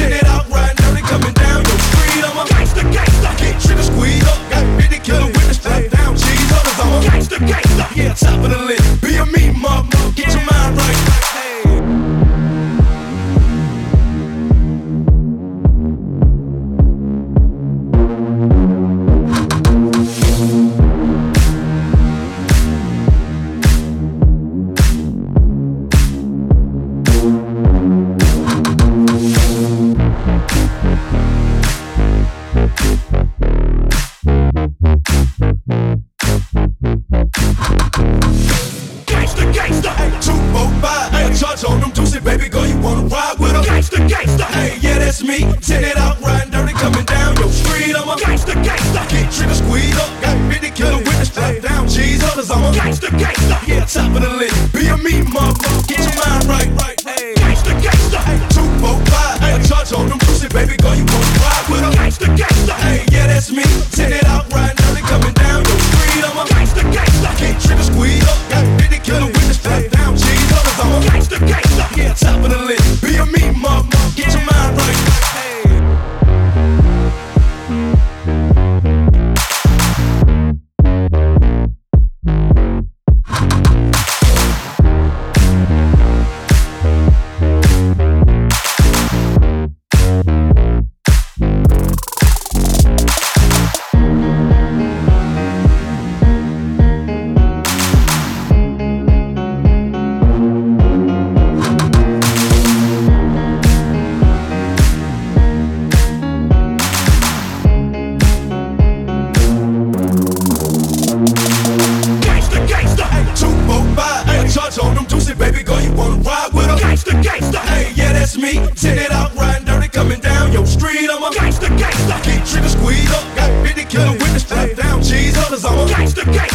send it out Baby girl, you wanna ride with a gangsta, gangsta. Hey, yeah, that's me. Ten it out, riding dirty, coming down your street. I'm a gangsta, gangsta. Get trigger squeeze up, got many killer witness, drop down cheese others. I'm a gangsta, gangsta. Yeah, top of the list. Be a me, motherfucker. Get your mind right, right. Gangsta, gangsta. Two, four, five. I charge on them pussy, baby girl, you want trigger squeeze up. Got 50 killer witness, strap down, cheese up. Cause I'm a gangster gangster.